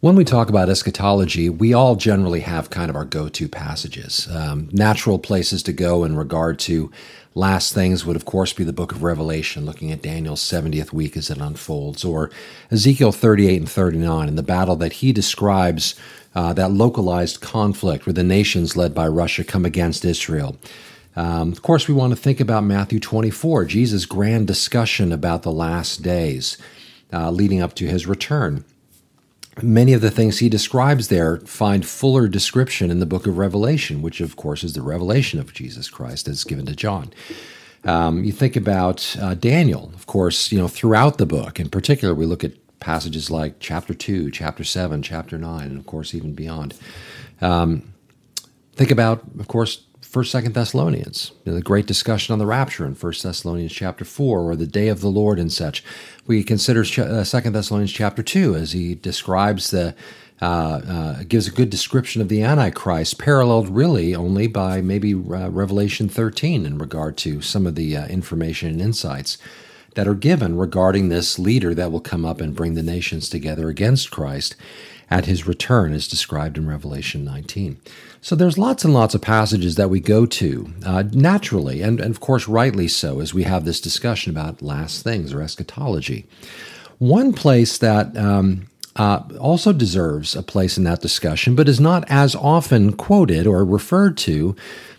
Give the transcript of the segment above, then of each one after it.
When we talk about eschatology, we all generally have kind of our go to passages. Um, natural places to go in regard to last things would, of course, be the book of Revelation, looking at Daniel's 70th week as it unfolds, or Ezekiel 38 and 39, and the battle that he describes, uh, that localized conflict where the nations led by Russia come against Israel. Um, of course, we want to think about Matthew 24, Jesus' grand discussion about the last days uh, leading up to his return many of the things he describes there find fuller description in the book of Revelation, which, of course, is the revelation of Jesus Christ as given to John. Um, you think about uh, Daniel, of course, you know, throughout the book. In particular, we look at passages like chapter 2, chapter 7, chapter 9, and of course, even beyond. Um, think about, of course, First, Second Thessalonians, you know, the great discussion on the rapture in First Thessalonians chapter four, or the day of the Lord and such. We consider uh, Second Thessalonians chapter two as he describes the uh, uh, gives a good description of the Antichrist, paralleled really only by maybe uh, Revelation 13 in regard to some of the uh, information and insights that are given regarding this leader that will come up and bring the nations together against Christ at his return, as described in Revelation 19. So there's lots and lots of passages that we go to uh, naturally, and, and of course rightly so, as we have this discussion about last things or eschatology. One place that um, uh, also deserves a place in that discussion, but is not as often quoted or referred to,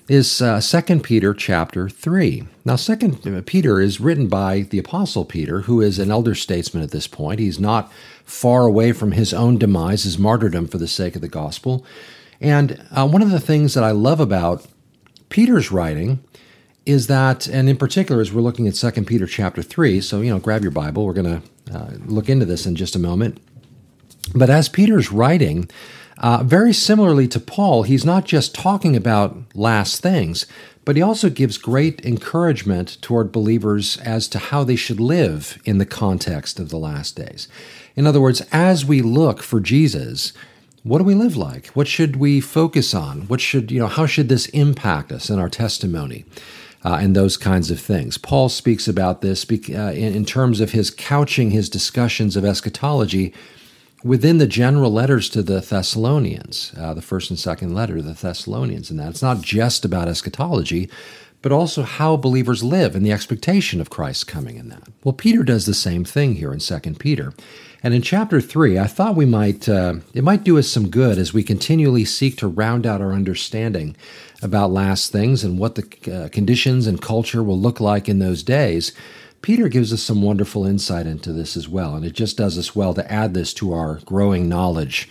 is uh, 2 Peter chapter 3. Now, 2 Peter is written by the Apostle Peter, who is an elder statesman at this point. He's not far away from his own demise, his martyrdom for the sake of the gospel. And uh, one of the things that I love about Peter's writing is that, and in particular, as we're looking at 2 Peter chapter 3, so, you know, grab your Bible. We're going to uh, look into this in just a moment. But as Peter's writing, uh, very similarly to Paul, he's not just talking about last things, but he also gives great encouragement toward believers as to how they should live in the context of the last days. In other words, as we look for Jesus, what do we live like? What should we focus on? What should, you know, how should this impact us in our testimony? Uh, and those kinds of things. Paul speaks about this uh, in, in, terms of his couching his discussions of eschatology within the general letters to the Thessalonians, uh, the first and second letter to the Thessalonians. And that it's not just about eschatology, but also how believers live and the expectation of Christ's coming in that. Well, Peter does the same thing here in 2 Peter. And in chapter 3, I thought we might uh, it might do us some good as we continually seek to round out our understanding about last things and what the uh, conditions and culture will look like in those days. Peter gives us some wonderful insight into this as well, and it just does us well to add this to our growing knowledge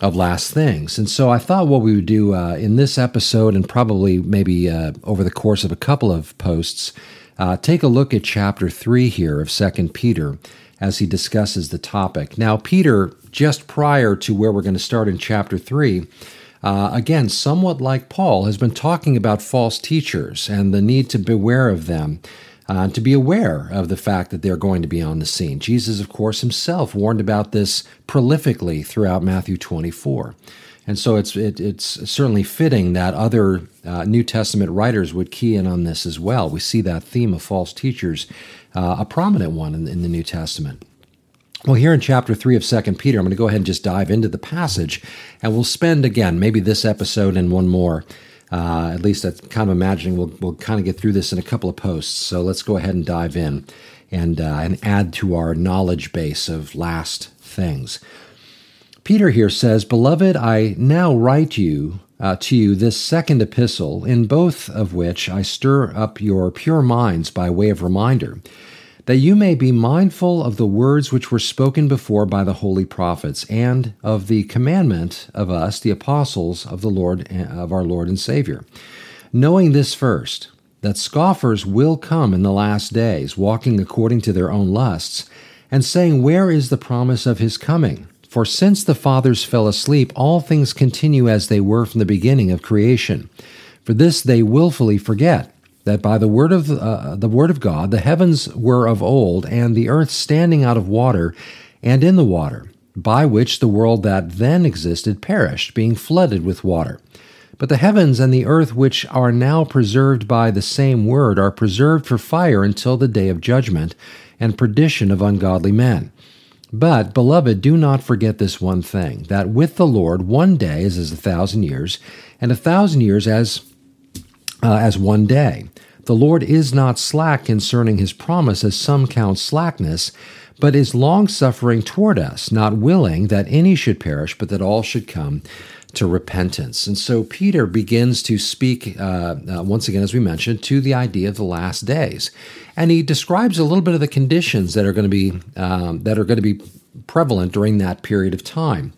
of last things. And so I thought what we would do uh, in this episode, and probably maybe uh, over the course of a couple of posts, uh, take a look at chapter 3 here of Second Peter as he discusses the topic. Now, Peter, just prior to where we're going to start in chapter 3, uh, again, somewhat like Paul, has been talking about false teachers and the need to beware of them, uh, to be aware of the fact that they're going to be on the scene. Jesus, of course, himself warned about this prolifically throughout Matthew 24. And so it's it, it's certainly fitting that other uh, New Testament writers would key in on this as well. We see that theme of false teachers, uh, a prominent one in, in the New Testament. Well, here in chapter 3 of 2 Peter, I'm going to go ahead and just dive into the passage, and we'll spend, again, maybe this episode and one more. Uh, at least I'm kind of imagining we'll, we'll kind of get through this in a couple of posts. So let's go ahead and dive in and, uh, and add to our knowledge base of last things. Peter here says, Beloved, I now write you uh, to you this second epistle, in both of which I stir up your pure minds by way of reminder, that you may be mindful of the words which were spoken before by the holy prophets, and of the commandment of us, the apostles of the Lord of our Lord and Savior. Knowing this first, that scoffers will come in the last days, walking according to their own lusts, and saying, Where is the promise of his coming? For since the fathers fell asleep, all things continue as they were from the beginning of creation. For this they wilfully forget that by the word of uh, the word of God the heavens were of old, and the earth standing out of water and in the water, by which the world that then existed perished, being flooded with water. But the heavens and the earth, which are now preserved by the same word, are preserved for fire until the day of judgment and perdition of ungodly men But, beloved, do not forget this one thing that with the Lord, one day is as a thousand years, and a thousand years as, uh, as one day. The Lord is not slack concerning his promise, as some count slackness, but is longsuffering toward us, not willing that any should perish, but that all should come to repentance. And so Peter begins to speak, uh, uh, once again, as we mentioned, to the idea of the last days. And he describes a little bit of the conditions that are going to be, um, that are going to be prevalent during that period of time.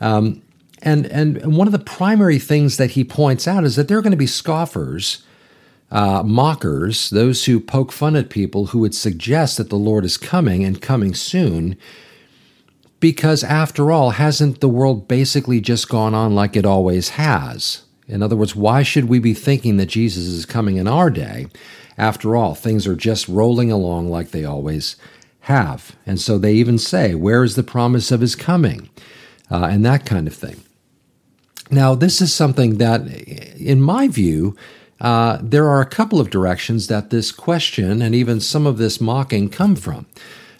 Um, and, and one of the primary things that he points out is that there are going to be scoffers uh, mockers, those who poke fun at people who would suggest that the Lord is coming and coming soon. Because after all, hasn't the world basically just gone on like it always has? In other words, why should we be thinking that Jesus is coming in our day? After all, things are just rolling along like they always have. And so they even say, Where is the promise of his coming? Uh, and that kind of thing. Now, this is something that, in my view, uh, there are a couple of directions that this question and even some of this mocking come from.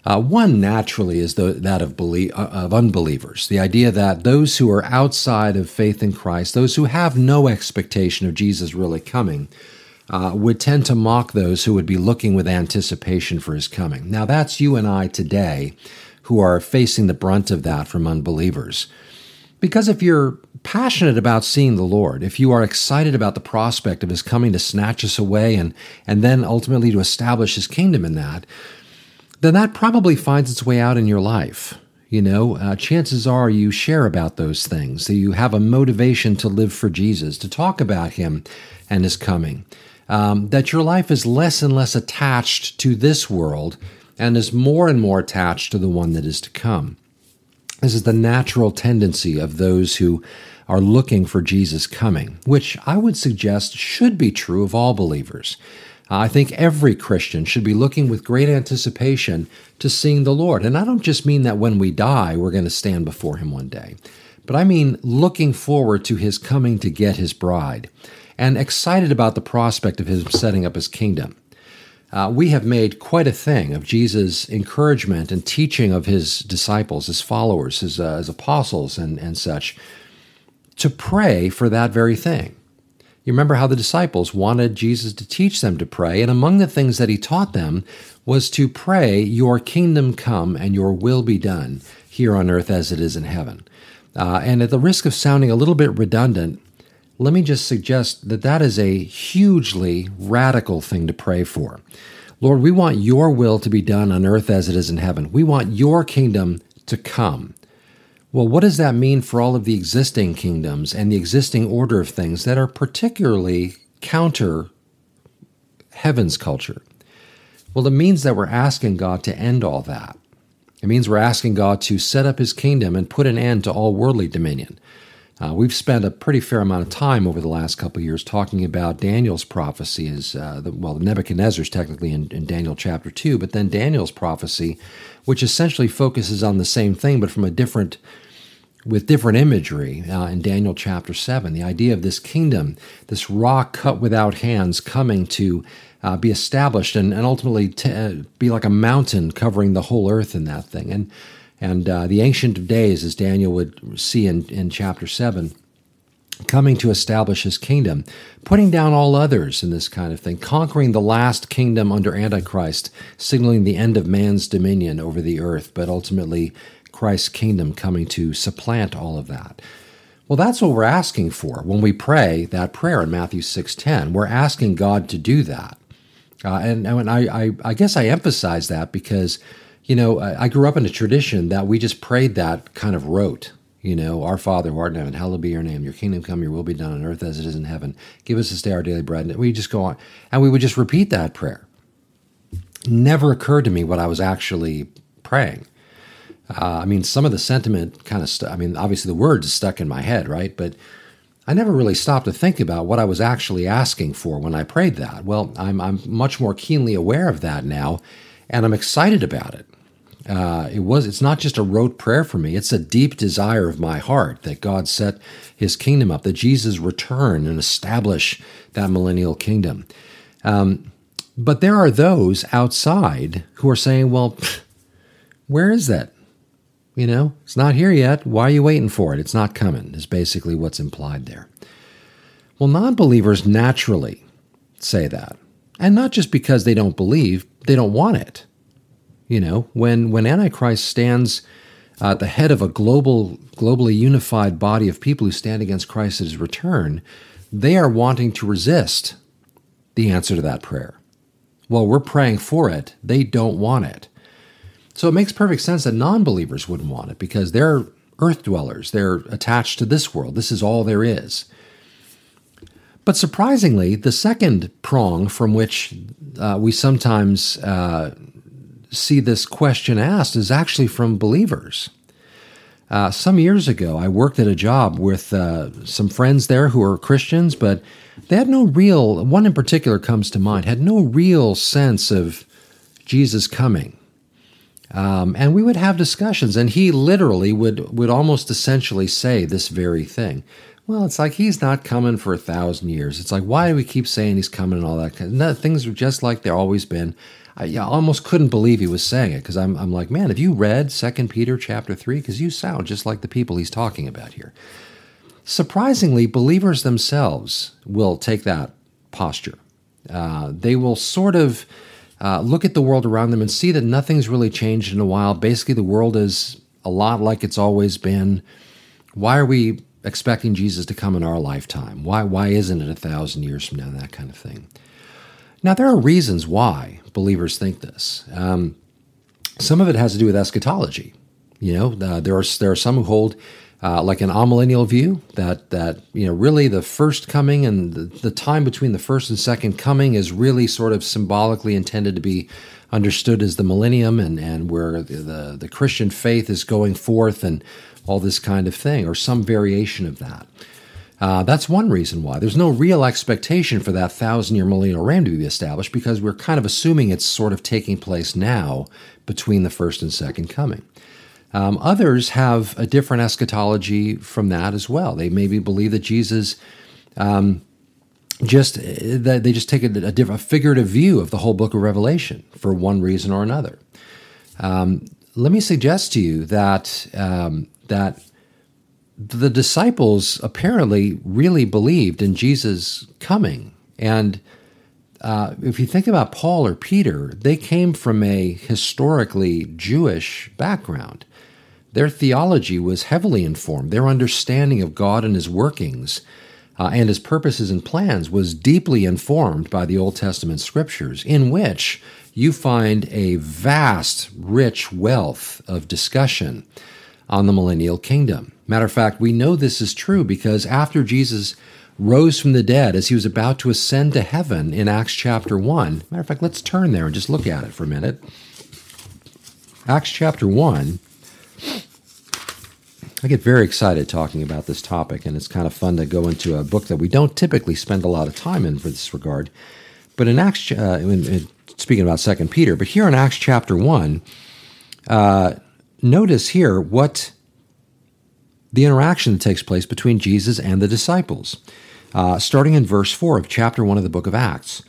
Uh, one naturally is the, that of, belie- uh, of unbelievers, the idea that those who are outside of faith in Christ, those who have no expectation of Jesus really coming, uh, would tend to mock those who would be looking with anticipation for his coming. Now, that's you and I today who are facing the brunt of that from unbelievers. Because if you're passionate about seeing the Lord, if you are excited about the prospect of His coming to snatch us away and, and then ultimately to establish His kingdom in that, then that probably finds its way out in your life. You know, uh, chances are you share about those things, that you have a motivation to live for Jesus, to talk about Him and His coming, um, that your life is less and less attached to this world and is more and more attached to the one that is to come. This is the natural tendency of those who are looking for Jesus coming, which I would suggest should be true of all believers. I think every Christian should be looking with great anticipation to seeing the Lord. And I don't just mean that when we die, we're going to stand before Him one day, but I mean looking forward to His coming to get His bride and excited about the prospect of His setting up His kingdom. Uh, we have made quite a thing of Jesus' encouragement and teaching of his disciples, his followers, his, uh, his apostles, and, and such, to pray for that very thing. You remember how the disciples wanted Jesus to teach them to pray, and among the things that he taught them was to pray, Your kingdom come and your will be done here on earth as it is in heaven. Uh, and at the risk of sounding a little bit redundant, let me just suggest that that is a hugely radical thing to pray for. Lord, we want your will to be done on earth as it is in heaven. We want your kingdom to come. Well, what does that mean for all of the existing kingdoms and the existing order of things that are particularly counter heaven's culture? Well, it means that we're asking God to end all that. It means we're asking God to set up his kingdom and put an end to all worldly dominion. Uh, we've spent a pretty fair amount of time over the last couple years talking about Daniel's prophecy as uh, the, well, Nebuchadnezzar's technically in, in, Daniel chapter two, but then Daniel's prophecy, which essentially focuses on the same thing but from a different, with different imagery uh, in Daniel chapter seven. The idea of this kingdom, this rock cut without hands, coming to uh, be established and, and ultimately t- uh, be like a mountain covering the whole earth in that thing, and and uh, the Ancient of Days, as Daniel would see in, in chapter 7, coming to establish his kingdom, putting down all others in this kind of thing, conquering the last kingdom under Antichrist, signaling the end of man's dominion over the earth, but ultimately Christ's kingdom coming to supplant all of that. Well, that's what we're asking for when we pray that prayer in Matthew 6:10. We're asking God to do that. Uh, and, and I, I, I guess I emphasize that because you know, I, I grew up in a tradition that we just prayed that kind of rote. You know, our Father who art in heaven, hallowed be your name. Your kingdom come, your will be done on earth as it is in heaven. Give us this day our daily bread. And we just go on, and we would just repeat that prayer. Never occurred to me what I was actually praying. Uh, I mean, some of the sentiment kind of, stu- I mean, obviously the words stuck in my head, right? But I never really stopped to think about what I was actually asking for when I prayed that. Well, I'm, I'm much more keenly aware of that now, and I'm excited about it. Uh, it was it's not just a rote prayer for me it's a deep desire of my heart that god set his kingdom up that jesus return and establish that millennial kingdom um, but there are those outside who are saying well where is that You know, it's not here yet. Why are you waiting for it? It's not coming, is basically what's implied there. Well, non believers naturally say that. And not just because they don't believe, they don't want it. You know, when, when Antichrist stands uh, at the head of a global, globally unified body of people who stand against Christ at his return, they are wanting to resist the answer to that prayer. Well, we're praying for it, they don't want it. So it makes perfect sense that non believers wouldn't want it because they're earth dwellers. They're attached to this world. This is all there is. But surprisingly, the second prong from which uh, we sometimes uh, see this question asked is actually from believers. Uh, some years ago, I worked at a job with uh, some friends there who are Christians, but they had no real, one in particular comes to mind, had no real sense of Jesus coming. Um, and we would have discussions, and he literally would, would almost essentially say this very thing. Well, it's like he's not coming for a thousand years. It's like, why do we keep saying he's coming and all that? No, things are just like they've always been. I, almost couldn't believe he was saying it because I'm, I'm like, man, have you read Second Peter chapter 3? Because you sound just like the people he's talking about here. Surprisingly, believers themselves will take that posture. Uh, they will sort of uh, look at the world around them and see that nothing's really changed in a while. Basically, the world is a lot like it's always been. Why are we expecting Jesus to come in our lifetime? Why, why isn't it a thousand years from now? That kind of thing. Now, there are reasons why believers think this. Um, some of it has to do with eschatology. You know, uh, there are there are some who hold uh, like an amillennial view that that you know really the first coming and the, the, time between the first and second coming is really sort of symbolically intended to be understood as the millennium and and where the, the, the Christian faith is going forth and all this kind of thing or some variation of that. Uh, that's one reason why there's no real expectation for that thousand year millennial reign to be established because we're kind of assuming it's sort of taking place now between the first and second coming. Um, others have a different eschatology from that as well. They maybe believe that Jesus um, just that they just take a, a, different, a figurative view of the whole book of Revelation for one reason or another. Um, let me suggest to you that um, that the disciples apparently really believed in Jesus coming, and uh, if you think about Paul or Peter, they came from a historically Jewish background. Their theology was heavily informed. Their understanding of God and His workings uh, and His purposes and plans was deeply informed by the Old Testament scriptures, in which you find a vast, rich wealth of discussion on the millennial kingdom. Matter of fact, we know this is true because after Jesus rose from the dead as he was about to ascend to heaven in Acts chapter 1, matter of fact, let's turn there and just look at it for a minute. Acts chapter 1. I get very excited talking about this topic, and it's kind of fun to go into a book that we don't typically spend a lot of time in for this regard. But in Acts, uh, in, in, speaking about Second Peter, but here in Acts chapter one, uh, notice here what the interaction that takes place between Jesus and the disciples, uh, starting in verse four of chapter one of the book of Acts.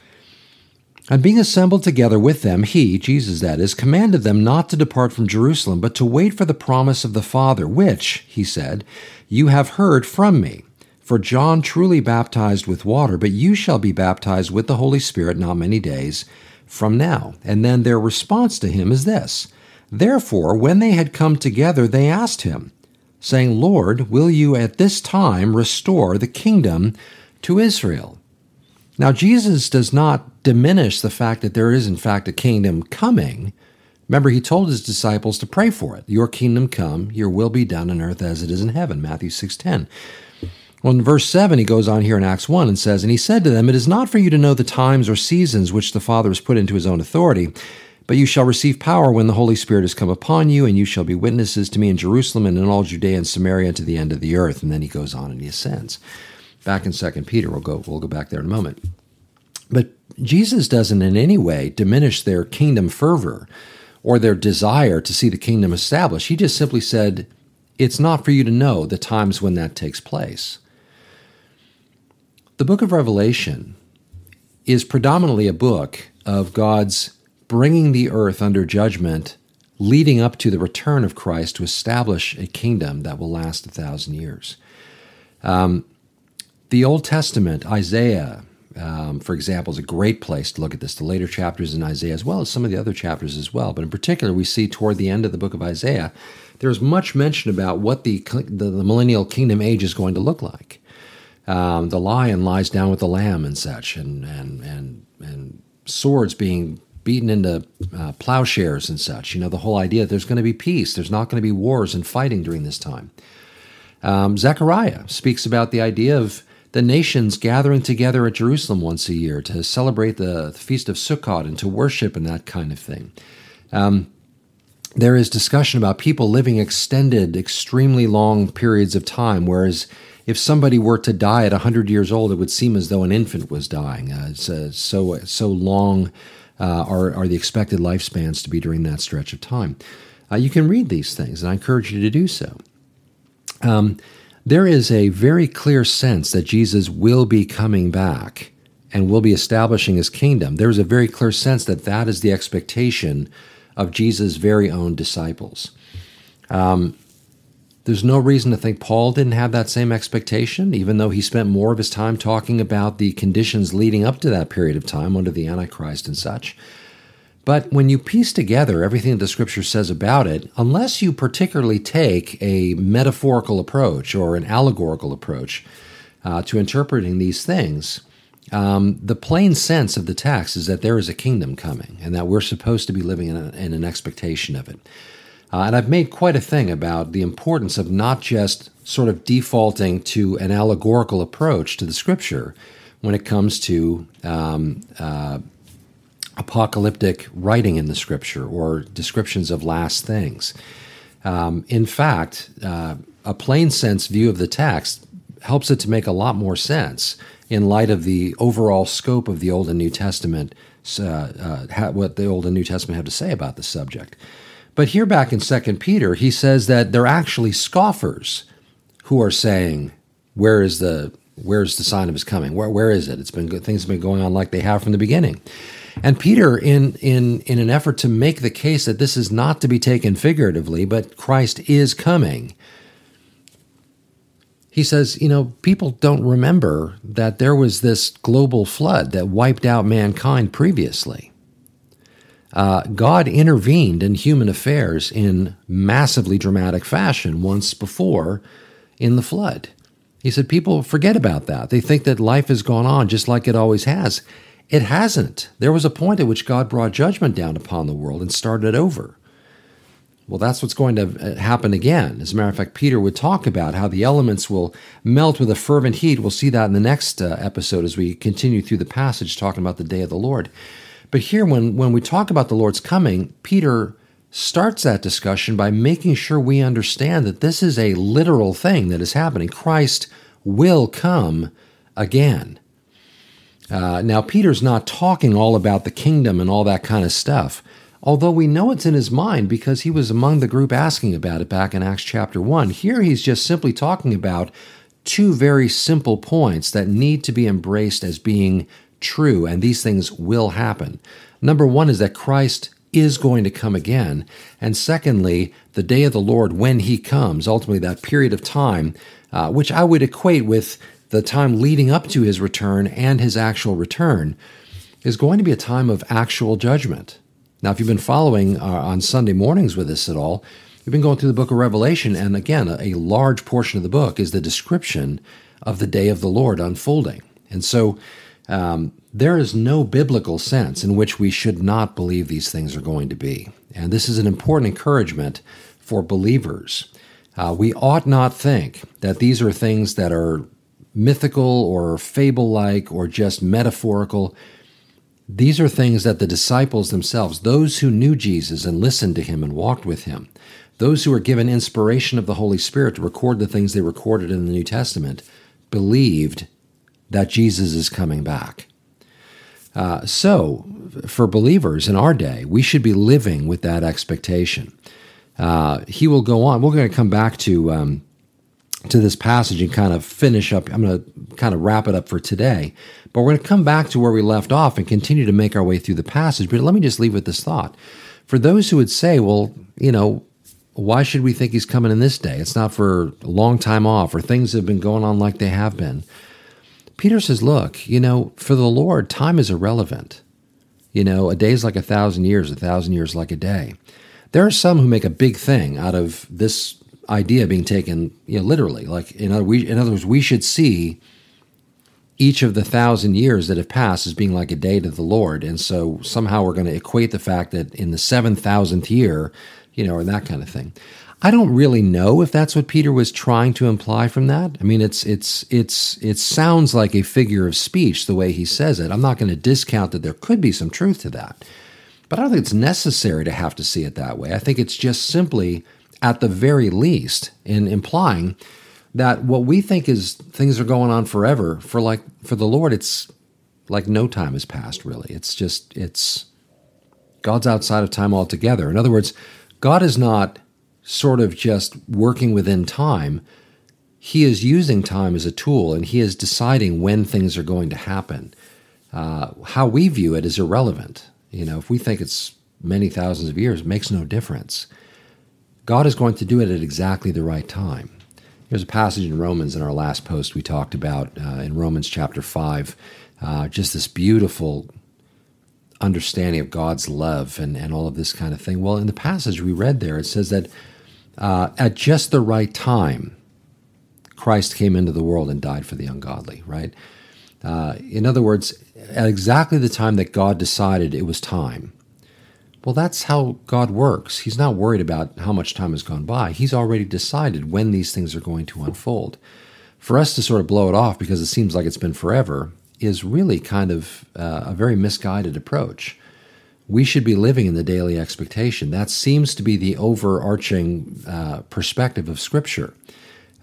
And being assembled together with them, he, Jesus that is, commanded them not to depart from Jerusalem, but to wait for the promise of the Father, which, he said, you have heard from me. For John truly baptized with water, but you shall be baptized with the Holy Spirit not many days from now. And then their response to him is this Therefore, when they had come together, they asked him, saying, Lord, will you at this time restore the kingdom to Israel? Now, Jesus does not diminish the fact that there is, in fact, a kingdom coming. Remember, he told his disciples to pray for it. Your kingdom come, your will be done on earth as it is in heaven, Matthew 6.10. Well, in verse 7, he goes on here in Acts 1 and says, And he said to them, It is not for you to know the times or seasons which the Father has put into his own authority, but you shall receive power when the Holy Spirit has come upon you, and you shall be witnesses to me in Jerusalem and in all Judea and Samaria to the end of the earth. And then he goes on and he ascends back in Second Peter. We'll go we'll go back there in a moment. But Jesus doesn't in any way diminish their kingdom fervor or their desire to see the kingdom established. He just simply said, it's not for you to know the times when that takes place. The book of Revelation is predominantly a book of God's bringing the earth under judgment leading up to the return of Christ to establish a kingdom that will last a thousand years. Um, the Old Testament, Isaiah, um, for example, is a great place to look at this. The later chapters in Isaiah, as well as some of the other chapters as well. But in particular, we see toward the end of the book of Isaiah, there's much mention about what the, the, the millennial kingdom age is going to look like. Um, the lion lies down with the lamb and such, and and and and swords being beaten into uh, plowshares and such. You know, the whole idea that there's going to be peace, there's not going to be wars and fighting during this time. Um, Zechariah speaks about the idea of the nations gathering together at Jerusalem once a year to celebrate the, Feast of Sukkot and to worship and that kind of thing. Um, there is discussion about people living extended, extremely long periods of time, whereas if somebody were to die at 100 years old, it would seem as though an infant was dying. Uh, it's uh, so so long uh, are, are the expected lifespans to be during that stretch of time. Uh, you can read these things, and I encourage you to do so. Um, there is a very clear sense that Jesus will be coming back and will be establishing his kingdom. There's a very clear sense that that is the expectation of Jesus' very own disciples. Um, there's no reason to think Paul didn't have that same expectation, even though he spent more of his time talking about the conditions leading up to that period of time under the Antichrist and such. But when you piece together everything that the scripture says about it, unless you particularly take a metaphorical approach or an allegorical approach uh, to interpreting these things, um, the plain sense of the text is that there is a kingdom coming and that we're supposed to be living in, a, in an expectation of it. Uh, and I've made quite a thing about the importance of not just sort of defaulting to an allegorical approach to the scripture when it comes to um, uh, apocalyptic writing in the scripture or descriptions of last things. Um, in fact, uh, a plain sense view of the text helps it to make a lot more sense in light of the overall scope of the Old and New Testament, uh, uh, what the Old and New Testament have to say about the subject. But here back in Second Peter, he says that they're actually scoffers who are saying, "Where is the where's the sign of his coming? Where where is it? It's been good things have been going on like they have from the beginning." And Peter, in, in, in an effort to make the case that this is not to be taken figuratively, but Christ is coming, he says, you know, people don't remember that there was this global flood that wiped out mankind previously. Uh, God intervened in human affairs in massively dramatic fashion once before in the flood. He said people forget about that. They think that life has gone on just like it always has. It hasn't. There was a point at which God brought judgment down upon the world and started over. Well, that's what's going to uh, happen again. As a matter of fact, Peter would talk about how the elements will melt with a fervent heat. We'll see that in the next uh, episode as we continue through the passage talking about the day of the Lord. But here, when, when we talk about the Lord's coming, Peter starts that discussion by making sure we understand that this is a literal thing that is happening. Christ will come again. Uh, now, Peter's not talking all about the kingdom and all that kind of stuff, although we know it's in his mind because he was among the group asking about it back in Acts chapter 1. Here he's just simply talking about two very simple points that need to be embraced as being true, and these things will happen. Number one is that Christ is going to come again. And secondly, the day of the Lord, when he comes, ultimately that period of time, uh, which I would equate with the time leading up to his return and his actual return is going to be a time of actual judgment. Now, if you've been following uh, on Sunday mornings with us at all, we've been going through the book of Revelation, and again, a, a large portion of the book is the description of the day of the Lord unfolding. And so, um, there is no biblical sense in which we should not believe these things are going to be. And this is an important encouragement for believers. Uh, we ought not think that these are things that are mythical or fable like or just metaphorical. These are things that the disciples themselves, those who knew Jesus and listened to him and walked with him, those who were given inspiration of the Holy Spirit to record the things they recorded in the New Testament, believed that Jesus is coming back. Uh, so, for believers in our day, we should be living with that expectation. Uh, he will go on. We're going to come back to um, to this passage and kind of finish up. I'm going to kind of wrap it up for today, but we're going to come back to where we left off and continue to make our way through the passage. But let me just leave with this thought. For those who would say, well, you know, why should we think he's coming in this day? It's not for a long time off or things have been going on like they have been. Peter says, look, you know, for the Lord, time is irrelevant. You know, a day is like a thousand years, a thousand years like a day. There are some who make a big thing out of this idea being taken, you know, literally. Like in other, we, in other words, we should see each of the thousand years that have passed as being like a day to the Lord, and so somehow we're going to equate the fact that in the seven thousandth year you know, or that kind of thing. I don't really know if that's what Peter was trying to imply from that. I mean, it's it's it's it sounds like a figure of speech the way he says it. I'm not going to discount that there could be some truth to that. But I don't think it's necessary to have to see it that way. I think it's just simply at the very least in implying that what we think is things are going on forever for like for the Lord it's like no time has passed really. It's just it's God's outside of time altogether. In other words, God is not sort of just working within time. He is using time as a tool and he is deciding when things are going to happen. Uh, how we view it is irrelevant. You know, if we think it's many thousands of years, it makes no difference. God is going to do it at exactly the right time. There's a passage in Romans in our last post we talked about uh, in Romans chapter 5, uh, just this beautiful understanding of God's love and, and all of this kind of thing. Well, in the passage we read there, it says that uh, at just the right time, Christ came into the world and died for the ungodly, right? Uh, in other words, at exactly the time that God decided it was time. Well, that's how God works. He's not worried about how much time has gone by. He's already decided when these things are going to unfold. For us to sort of blow it off because it seems like it's been forever is really kind of uh, a very misguided approach. We should be living in the daily expectation. That seems to be the overarching uh, perspective of Scripture.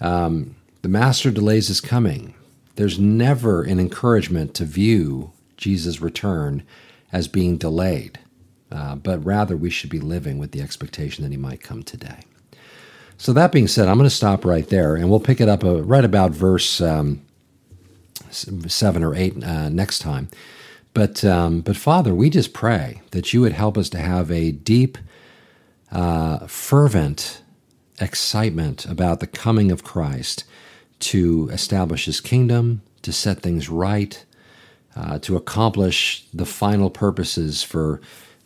Um, the Master delays his coming. There's never an encouragement to view Jesus' return as being delayed, uh, but rather we should be living with the expectation that he might come today. So, that being said, I'm going to stop right there and we'll pick it up uh, right about verse. Um, seven or eight uh, next time. But um, but Father, we just pray that you would help us to have a deep, uh, fervent excitement about the coming of Christ to establish His kingdom, to set things right, uh, to accomplish the final purposes for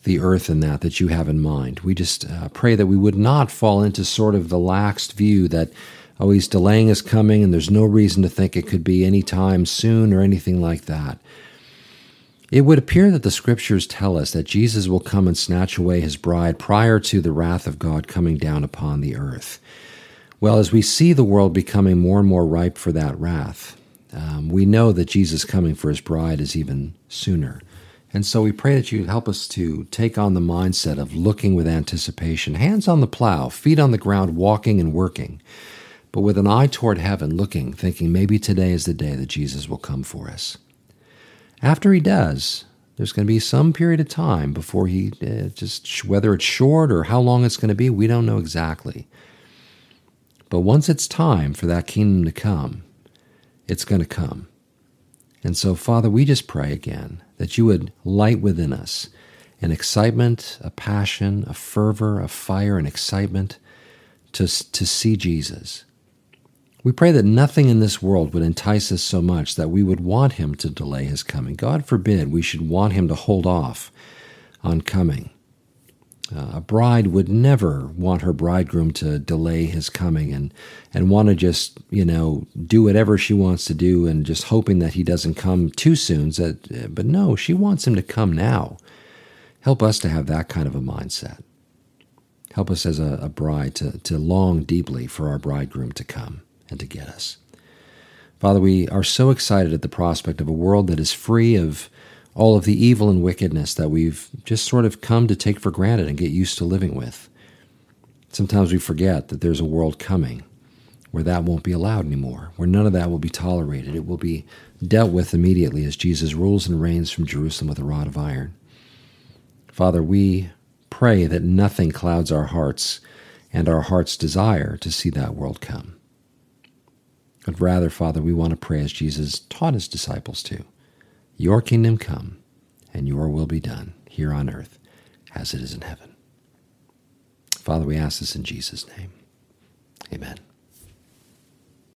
the earth and that that you have in mind. We just uh, pray that we would not fall into sort of the laxed view that oh, he's delaying his coming, and there's no reason to think it could be any time soon or anything like that. It would appear that the scriptures tell us that Jesus will come and snatch away his bride prior to the wrath of God coming down upon the earth. Well, as we see the world becoming more and more ripe for that wrath, um, we know that Jesus coming for his bride is even sooner. And so we pray that you help us to take on the mindset of looking with anticipation, hands on the plow, feet on the ground, walking and working but with an eye toward heaven, looking, thinking maybe today is the day that Jesus will come for us. After he does, there's going to be some period of time before he uh, just, whether it's short or how long it's going to be, we don't know exactly. But once it's time for that kingdom to come, it's going to come. And so, Father, we just pray again that you would light within us an excitement, a passion, a fervor, a fire, an excitement to, to see Jesus we pray that nothing in this world would entice us so much that we would want him to delay his coming. God forbid we should want him to hold off on coming. Uh, a bride would never want her bridegroom to delay his coming and, and want to just, you know, do whatever she wants to do and just hoping that he doesn't come too soon. That, but no, she wants him to come now. Help us to have that kind of a mindset. Help us as a, a bride to, to long deeply for our bridegroom to come and to get us. Father, we are so excited at the prospect of a world that is free of all of the evil and wickedness that we've just sort of come to take for granted and get used to living with. Sometimes we forget that there's a world coming where that won't be allowed anymore, where none of that will be tolerated. It will be dealt with immediately as Jesus rules and reigns from Jerusalem with a rod of iron. Father, we pray that nothing clouds our hearts and our heart's desire to see that world come. But rather, Father, we want to pray as Jesus taught his disciples to Your kingdom come, and your will be done here on earth as it is in heaven. Father, we ask this in Jesus' name. Amen.